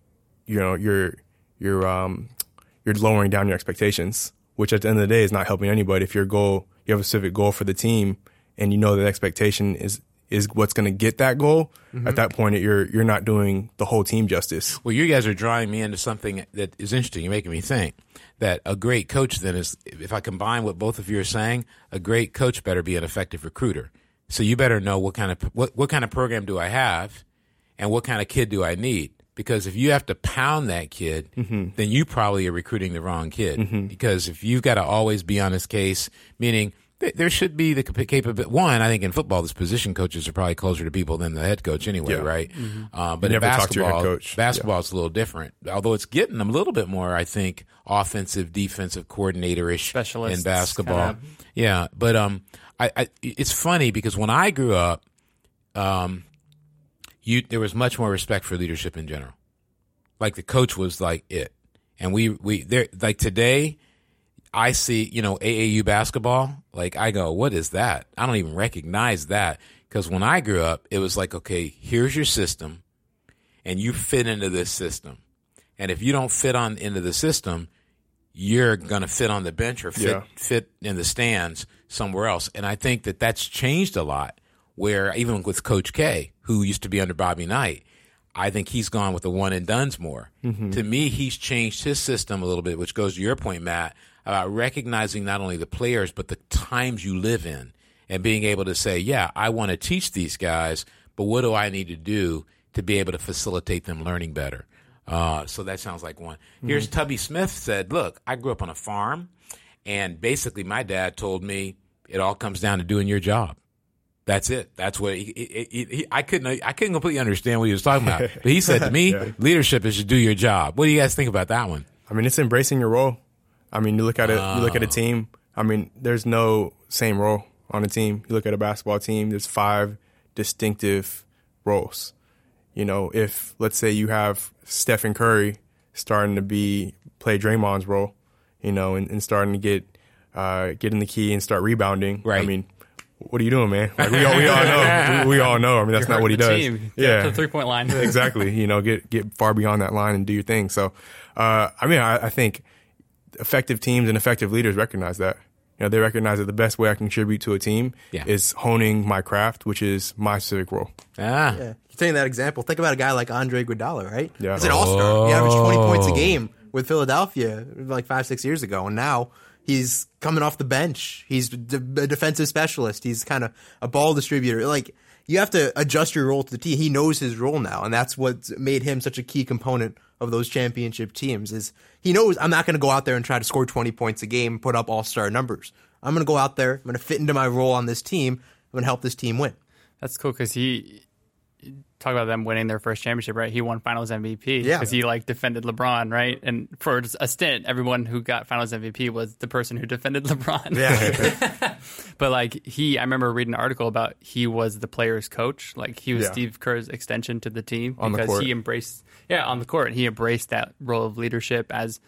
you know, you're you're um you're lowering down your expectations, which at the end of the day is not helping anybody. If your goal, you have a specific goal for the team, and you know that expectation is is what's going to get that goal. At that point, you're you're not doing the whole team justice. Well, you guys are drawing me into something that is interesting. You're making me think that a great coach then is, if I combine what both of you are saying, a great coach better be an effective recruiter. So you better know what kind of what what kind of program do I have, and what kind of kid do I need. Because if you have to pound that kid, then you probably are recruiting the wrong kid. Because if you've got to always be on his case, meaning th- there should be the capability. One, I think in football, those position coaches are probably closer to people than the head coach anyway, Yeah. right? Uh, but You in never talk to your head basketball, coach. basketball is a little different. Although it's getting them a little bit more, I think, offensive, defensive coordinator ish in basketball. kinda. Yeah, but um, I, I it's funny because when I grew up, um, you there was much more respect for leadership in general. Like the coach was like it, and we we there like today. I see, you know, AAU basketball. Like I go, what is that? I don't even recognize that because when I grew up, it was like, okay, here's your system, and you fit into this system, and if you don't fit on into the system, you're gonna fit on the bench or fit Yeah. fit in the stands somewhere else. And I think that that's changed a lot. Where even with Coach K, who used to be under Bobby Knight, I think he's gone with the one and dones more. Mm-hmm. To me, he's changed his system a little bit, which goes to your point, Matt, about recognizing not only the players but the times you live in and being able to say, "Yeah, I want to teach these guys, but what do I need to do to be able to facilitate them learning better?" Uh, so that sounds like one. Here's Tubby Smith said, "Look, I grew up on a farm, and basically my dad told me it all comes down to doing your job." That's it. That's what he, he, he, he- I couldn't. I couldn't completely understand what he was talking about. But he said to me, "Leadership is to do your job." What do you guys think about that one? I mean, it's embracing your role. I mean, you look at it. You look at a team. I mean, there's no same role on a team. You look at a basketball team. There's five distinctive roles. You know, if let's say you have Stephen Curry starting to be play Draymond's role, you know, and, and starting to get uh, get in the key and start rebounding. Right. I mean, what are you doing, man? Like we all we all know. We, we all know. I mean, that's not what he does. Team. Yeah, to the three point line. exactly. You know, get get far beyond that line and do your thing. So, uh, I mean, I, I think effective teams and effective leaders recognize that. You know, they recognize that the best way I can contribute to a team Yeah. is honing my craft, which is my civic role. Ah, Yeah. Taking that example, think about a guy like Andre Iguodala, right? Yeah. He's an all-star. He averaged 20 points Oh. a game with Philadelphia like five, six years ago. And now he's coming off the bench. He's a defensive specialist. He's kind of a ball distributor. Like, you have to adjust your role to the team. He knows his role now. And that's what made him such a key component of those championship teams is he knows I'm not going to go out there and try to score 20 points a game, put up all-star numbers. I'm going to go out there. I'm going to fit into my role on this team. I'm going to help this team win. That's cool because he talk about them winning their first championship, right? He won Finals MVP Yeah. because he like defended LeBron, right? And for a stint, everyone who got Finals MVP was the person who defended LeBron. Yeah. but like he, I remember reading an article about he was the player's coach, like he was Yeah. Steve Kerr's extension to the team On the because court. he embraced, yeah, on the court, he embraced that role of leadership as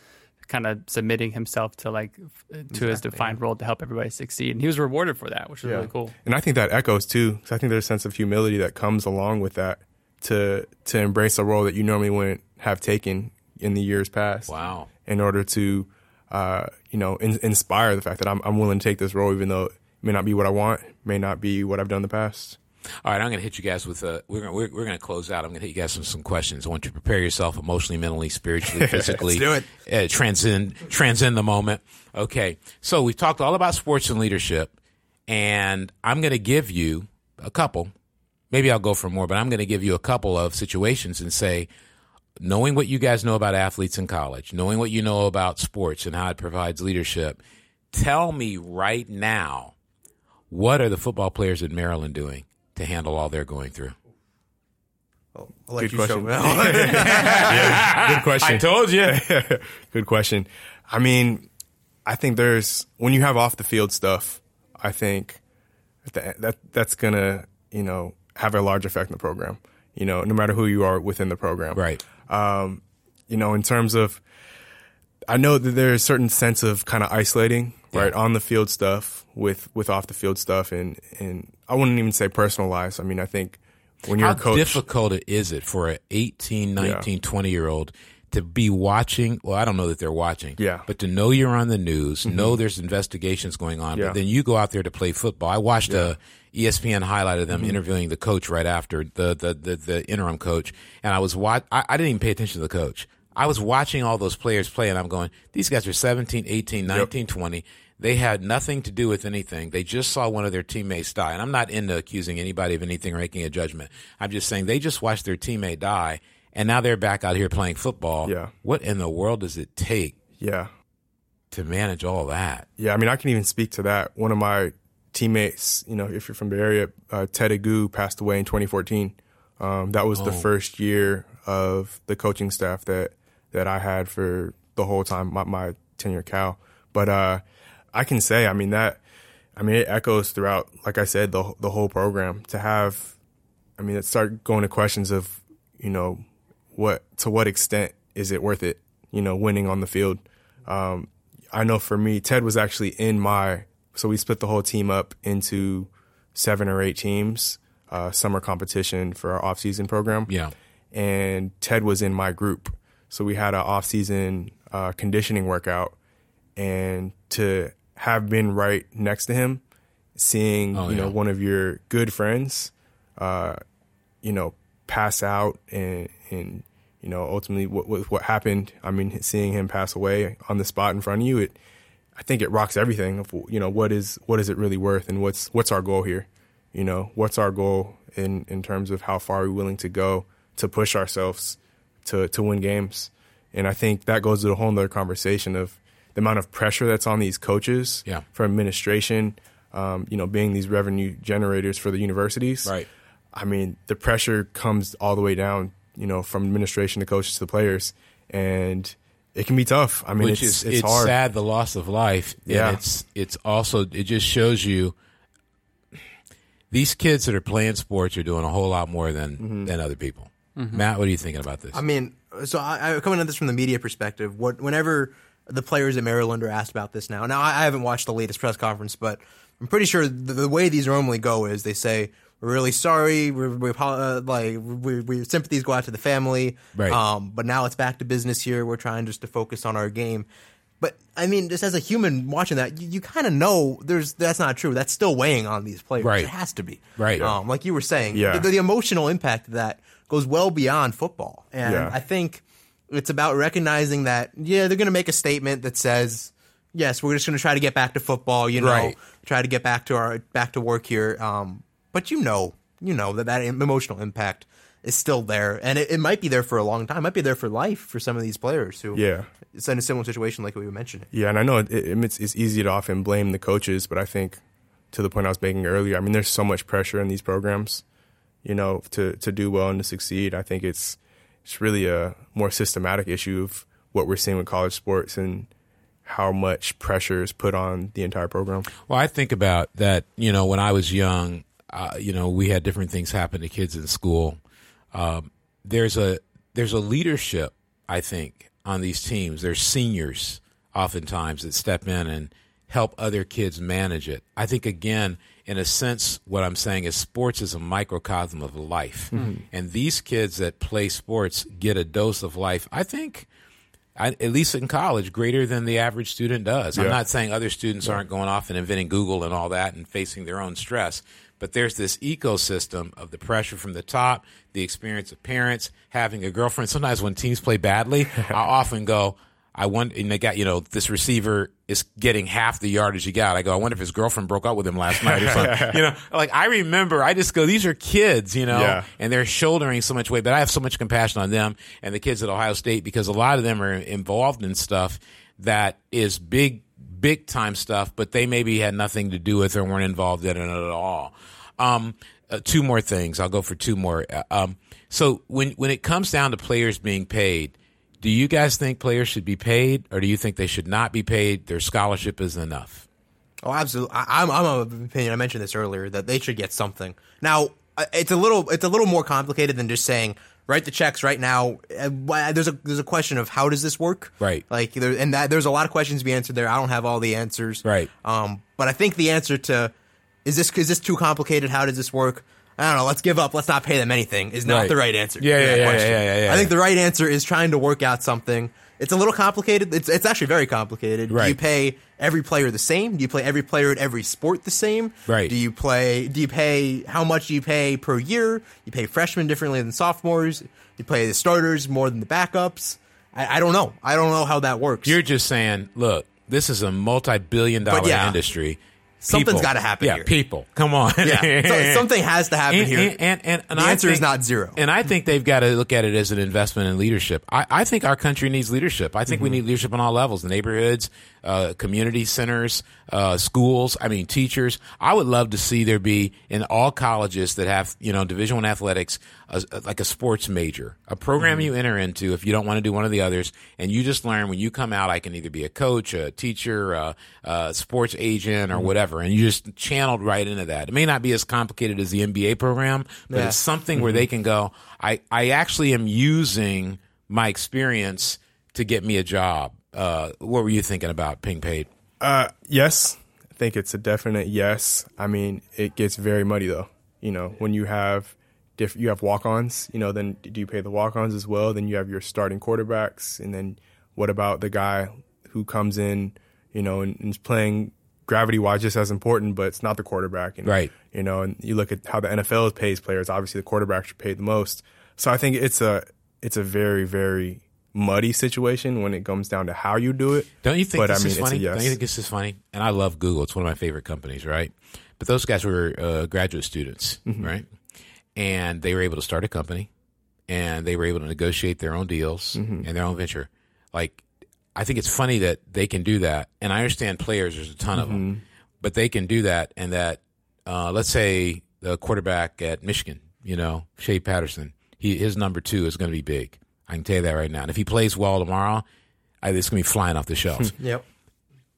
kind of submitting himself to like f- to his defined role to help everybody succeed, and he was rewarded for that, which was really cool. And I think that echoes too, because I think there's a sense of humility that comes along with that to to embrace a role that you normally wouldn't have taken in the years past. Wow. In order to, uh, you know, in, inspire the fact that I'm I'm willing to take this role, even though it may not be what I want, may not be what I've done in the past. All right, I'm going to hit you guys with a. We're going we're, we're going to close out. I'm going to hit you guys with some questions. I want you to prepare yourself emotionally, mentally, spiritually, physically. Let's do Uh, transcend transcend the moment. Okay, so we've talked all about sports and leadership, and I'm going to give you a couple, maybe I'll go for more, but I'm going to give you a couple of situations and say, knowing what you guys know about athletes in college, knowing what you know about sports and how it provides leadership, tell me right now, what are the football players in Maryland doing to handle all they're going through? I'll let Good you question. show. Good question. I told you. Good question. I mean, I think there's when you have off the field stuff. I think that, that that's gonna you know have a large effect in the program. You know, no matter who you are within the program. Right. Um, you know, in terms of, I know that there's a certain sense of kind of isolating, right, on the field stuff with with off the field stuff, and and I wouldn't even say personal lives. I mean, I think when you're How a coach, How difficult is it for an 18, 19, 20 year old to be watching? Well, I don't know that they're watching. Yeah. Mm-hmm. But to know you're on the news, know there's investigations going on, Yeah. but then you go out there to play football. I watched a E ESPN highlight of them Mm-hmm. interviewing the coach right after the, the, the, the interim coach. And I was watch, I, I didn't even pay attention to the coach. I was watching all those players play and I'm going, these guys are 17, 18, 19, 20. They had nothing to do with anything. They just saw one of their teammates die. And I'm not into accusing anybody of anything or making a judgment. I'm just saying they just watched their teammate die and now they're back out here playing football. Yeah. What in the world does it take yeah, to manage all that? Yeah, I mean, I can even speak to that. One of my teammates, you know, if you're from the area, uh, Ted Agu passed away in 2014. Um, that was the first year of the coaching staff that that I had for the whole time, my, my tenure at Cal. But uh, I can say, I mean that, I mean it echoes throughout, like I said, the the whole program. To have, I mean, it started going to questions of, you know, what to what extent is it worth it? You know, winning on the field. Um, I know for me, Ted was actually in my. So we split the whole team up into seven or eight teams, uh, summer competition for our off-season program. Yeah. and Ted was in my group, so we had an off-season uh, conditioning workout, and to have been right next to him, seeing Oh, you know one of your good friends, uh, you know, pass out and and you know ultimately what what, what happened. I mean, seeing him pass away on the spot in front of you, it I think it rocks everything. Of you know what is what is it really worth, and what's what's our goal here? You know, what's our goal in in terms of how far we're willing to go to push ourselves to to win games? And I think that goes to a whole nother conversation of the amount of pressure that's on these coaches Yeah. from administration. Um, you know, being these revenue generators for the universities. Right. I mean, the pressure comes all the way down, you know, from administration to coaches to the players, and it can be tough. I mean, which it's is it's, it's hard. sad the loss of life. Yeah. and it's it's also it just shows you these kids that are playing sports are doing a whole lot more than Mm-hmm. than other people. Matt, what are you thinking about this? I mean, so I, I coming at this from the media perspective. What whenever the players at Maryland are asked about this now, now I, I haven't watched the latest press conference, but I'm pretty sure the, the way these normally go is they say we're really sorry, we we uh, like we, we sympathies go out to the family, Right. Um, but now it's back to business here. We're trying just to focus on our game. But I mean, just as a human watching that, you, you kind of know there's that's not true. That's still weighing on these players. Right. It has to be. Right. Um, like you were saying, Yeah. the, the emotional impact of that goes well beyond football. And Yeah. I think it's about recognizing that, yeah, they're going to make a statement that says, yes, we're just going to try to get back to football, you know, Right. try to get back to our, back to work here. Um, but you know, you know that that emotional impact is still there. And it, it might be there for a long time. It might be there for life for some of these players who, Yeah. it's in a similar situation like we were mentioning. Yeah, and I know it, it, it's, it's easy to often blame the coaches, but I think to the point I was making earlier, I mean, there's so much pressure in these programs, you know, to to do well and to succeed. I think it's it's really a more systematic issue of what we're seeing with college sports and how much pressure is put on the entire program. Well, I think about that. You know, when I was young, uh, you know, we had different things happen to kids in school. Um, there's a there's a leadership, I think, on these teams. There's seniors oftentimes that step in and help other kids manage it. I think again, in a sense, what I'm saying is sports is a microcosm of life, hmm. and these kids that play sports get a dose of life. I think. I, at least in college, greater than the average student does. I'm not saying other students aren't going off and inventing Google and all that and facing their own stress, but there's this ecosystem of the pressure from the top, the experience of parents, having a girlfriend. Sometimes when teams play badly, I often go, I wonder, and they got, you know, this receiver is getting half the yardage he got. I go, I wonder if his girlfriend broke up with him last night or something. you know, like I remember, I just go, these are kids, you know, Yeah. and they're shouldering so much weight. But I have so much compassion on them and the kids at Ohio State because a lot of them are involved in stuff that is big, big time stuff, but they maybe had nothing to do with it or weren't involved in it at all. Um, uh, two more things. I'll go for two more. Uh, Um, so when when it comes down to players being paid, do you guys think players should be paid, or do you think they should not be paid? Their scholarship is enough. Oh, absolutely. I, I'm I'm of the opinion. I mentioned this earlier that they should get something. Now, it's a little it's a little more complicated than just saying write the checks right now. Uh, There's a there's a question of how does this work? Right. Like there, and that there's a lot of questions to be answered there. I don't have all the answers. Right. Um, but I think the answer to is this is this too complicated? How does this work? I don't know. Let's give up. Let's not pay them anything. Is not Right. the right answer. Yeah, to yeah, that yeah, question. yeah, yeah, yeah, I think the right answer is trying to work out something. It's a little complicated. It's it's actually very complicated. Do you pay every player the same? Do you play every player at every sport the same? Right. Do you play? Do you pay? How much do you pay per year? You pay freshmen differently than sophomores. You pay the starters more than the backups. I, I don't know. I don't know how that works. You're just saying, look, this is a multi-billion dollar yeah. industry. Something's People- gotta happen Yeah, here. people, come on. yeah. So something has to happen and, here. And, and, and, and the I answer is think- not zero. And I think they've got to look at it as an investment in leadership. I, I think our country needs leadership. I think Mm-hmm. we need leadership on all levels, the neighborhoods, uh, community centers, uh, schools. I mean, teachers. I would love to see there be in all colleges that have, you know, Division One athletics, a, like a sports major, a program Mm-hmm. you enter into if you don't want to do one of the others, and you just learn when you come out, I can either be a coach, a teacher, a, a sports agent, Mm-hmm. or whatever, and you just channeled right into that. It may not be as complicated as the MBA program, but Yeah. it's something where they can go. I I actually am using my experience to get me a job. Uh, what were you thinking about being paid? Uh, yes, I think it's a definite yes. I mean, it gets very muddy though. You know, when you have diff- you have walk-ons. You know, then do you pay the walk-ons as well? Then you have your starting quarterbacks, and then what about the guy who comes in? You know, and, and is playing gravity-wise just as important, but it's not the quarterback. And, Right. You know, and you look at how the NFL pays players. Obviously, the quarterbacks are paid the most. So I think it's a it's a very very muddy situation when it comes down to how you do it. Don't you think But, I this mean, is funny? yes. Don't you think this is funny? And I love Google. It's one of my favorite companies, right? But those guys were uh, graduate students, Mm-hmm. right? And they were able to start a company, and they were able to negotiate their own deals Mm-hmm. and their own venture. Like, I think it's funny that they can do that. And I understand players. There's a ton of Mm-hmm. them, but they can do that. And that, uh, let's say the quarterback at Michigan, you know, Shea Patterson, he his number two is going to be big. I can tell you that right now. And if he plays well tomorrow, I, it's going to be flying off the shelves Yep.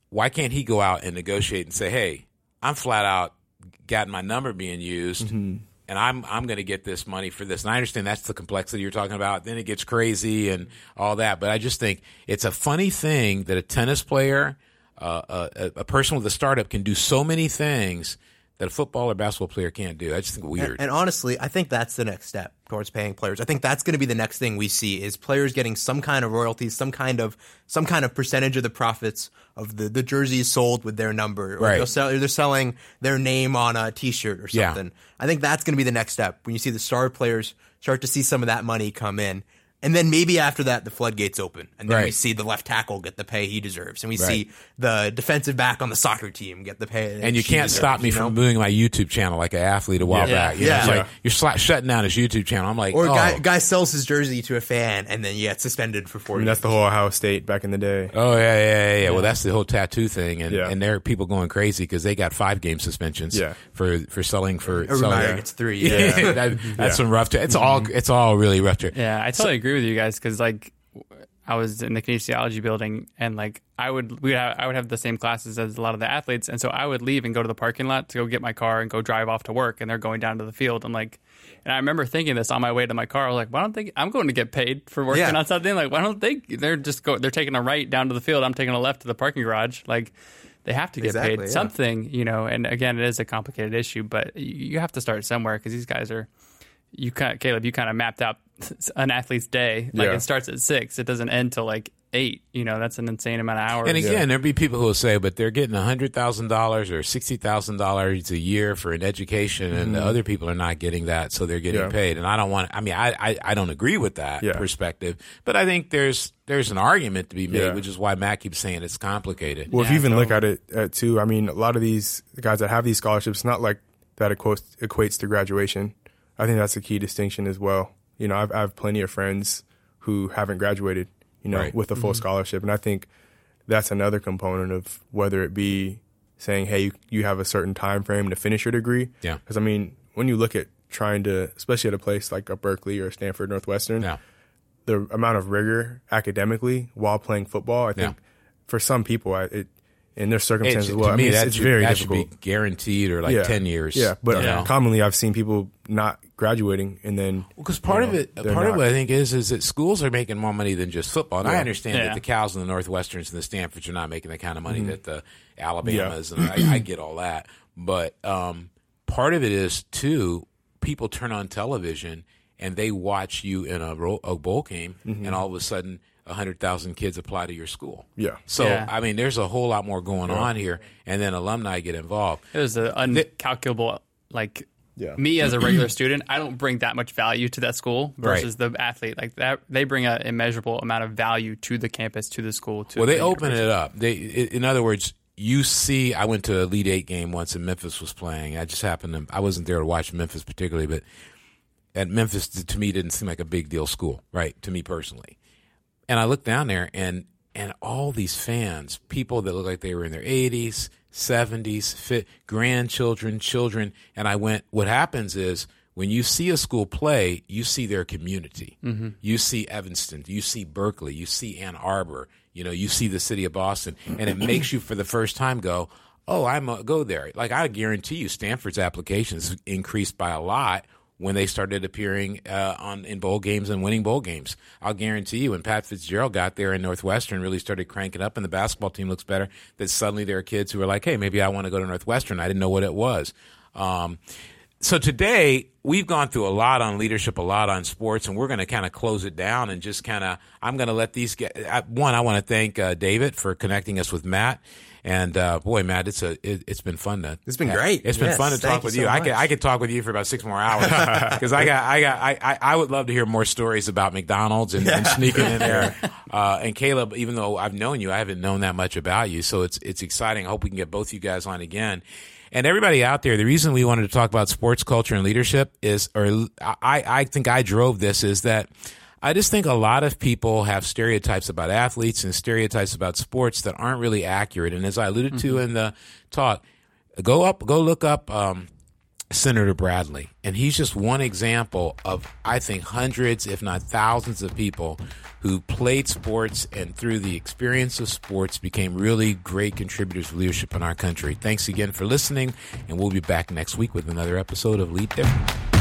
why can't he go out and negotiate and say, "Hey, I'm flat out got my number being used, and I'm I'm going to get this money for this." And I understand that's the complexity you're talking about. Then it gets crazy and all that, but I just think it's a funny thing that a tennis player, uh, a, a person with a startup, can do so many things that a football or basketball player can't do. I just think weird. And, and honestly, I think that's the next step towards paying players. I think that's going to be the next thing we see is players getting some kind of royalties, some kind of some kind of percentage of the profits of the, the jerseys sold with their number, or Right. They'll sell, they're selling their name on a T-shirt or Yeah. something. I think that's going to be the next step when you see the star players start to see some of that money come in. And then maybe after that, the floodgates open, and then we see the left tackle get the pay he deserves, and we Right. see the defensive back on the soccer team get the pay. and you can't deserves, stop me you know? from doing my YouTube channel like an athlete a while Yeah. back. You know, Yeah. it's Yeah. like you're sla- shutting down his YouTube channel. I'm like, Or oh. guy, guy sells his jersey to a fan and then you get suspended for four I mean, years. that's the whole Ohio State back in the day. Oh yeah, yeah, yeah, yeah. Well, that's the whole tattoo thing, and Yeah. and there are people going crazy because they got five game suspensions Yeah. for for selling for Urban selling. Meyer gets three. Yeah, Yeah. that, that's some rough. It's all mm-hmm. it's all really rough. To, Yeah, I totally agree with you guys because like I was in the kinesiology building and like I would we have, I would have the same classes as a lot of the athletes. And so I would leave and go to the parking lot to go get my car and go drive off to work and they're going down to the field. And like and I remember thinking this on my way to my car I was like why don't they I'm going to get paid for working Yeah. on something? Like why don't they they're just go they're taking a right down to the field. I'm taking a left to the parking garage. Like they have to get Exactly, paid yeah. something you know? And again it is a complicated issue but you have to start somewhere because these guys are you kind of, Caleb, you kind of mapped out an athlete's day. Like Yeah. it starts at six, it doesn't end till like eight. You know, that's an insane amount of hours. And again, there'll be people who will say, but they're getting hundred thousand dollars or sixty thousand dollars a year for an education, and the other people are not getting that, so they're getting Yeah. paid. And I don't want. I mean, I, I I don't agree with that Yeah. perspective, but I think there's there's an argument to be made, Yeah. which is why Matt keeps saying it's complicated. Well, if you Yeah, even look at it at too, I mean, a lot of these guys that have these scholarships, not like that equates, equates to graduation. I think that's a key distinction as well. You know, I've, I have plenty of friends who haven't graduated, you know, Right. with a full Mm-hmm. scholarship, and I think that's another component of whether it be saying, hey, you, you have a certain time frame to finish your degree. Yeah. Because I mean, when you look at trying to, especially at a place like a Berkeley or Stanford Northwestern, Yeah. the amount of rigor academically while playing football, I think Yeah. for some people, I, it in their It's, circumstances, to well, I me, mean, it's, that, it's should, very that should difficult. be guaranteed or like ten years. Yeah, but you know? commonly I've seen people not graduating and then Because part you of it, they're part of not. what I think is, is that schools are making more money than just football. And I understand Yeah. that the Cals and the Northwesterns and the Stanfords are not making the kind of money that the Alabamas and I, I get all that. But um, part of it is too, people turn on television and they watch you in a, ro- a bowl game, and all of a sudden. A hundred thousand kids apply to your school. Yeah. So Yeah. I mean, there's a whole lot more going on here, and then alumni get involved. There's an uncalculable like Yeah. me as a regular student, I don't bring that much value to that school versus the athlete. Like that, they bring an immeasurable amount of value to the campus, to the school. To Well, they the open university. it up. They, in other words, you see. I went to a Elite Eight game once, and Memphis was playing. I just happened to. I wasn't there to watch Memphis particularly, but at Memphis, to to me, didn't seem like a big deal school, right? To me personally, and I looked down there, and and all these fans, people that look like they were in their eighties, seventies, fit grandchildren, children, and I went. What happens is. When you see a school play, you see their community. Mm-hmm. You see Evanston, you see Berkeley, you see Ann Arbor, you know, you see the city of Boston, and it makes you for the first time go, "Oh, I'm a, go there." Like I guarantee you, Stanford's applications increased by a lot when they started appearing uh, on in bowl games and winning bowl games. I'll guarantee you, when Pat Fitzgerald got there and Northwestern really started cranking up, and the basketball team looks better, that suddenly there are kids who are like, "Hey, maybe I want to go to Northwestern." I didn't know what it was. Um, so today we've gone through a lot on leadership, a lot on sports, and we're going to kind of close it down and just kind of. I'm going to let these get. I- One, I want to thank uh, David for connecting us with Matt. And uh, boy, Matt, it's a it, it's been fun to. It's been great. It's been Yes, fun to talk you with so you. I could. I could talk with you for about six more hours because I got I got I, I I would love to hear more stories about McDonald's and, and sneaking in there. Uh, and Caleb, even though I've known you, I haven't known that much about you, so it's it's exciting. I hope we can get both you guys on again. And everybody out there, the reason we wanted to talk about sports culture and leadership is, or I, I think I drove this, is that I just think a lot of people have stereotypes about athletes and stereotypes about sports that aren't really accurate. And as I alluded to in the talk, go up, go look up um, Senator Bradley, and he's just one example of I think hundreds, if not thousands, of people who played sports and through the experience of sports became really great contributors to leadership in our country. Thanks again for listening, and we'll be back next week with another episode of Lead Different.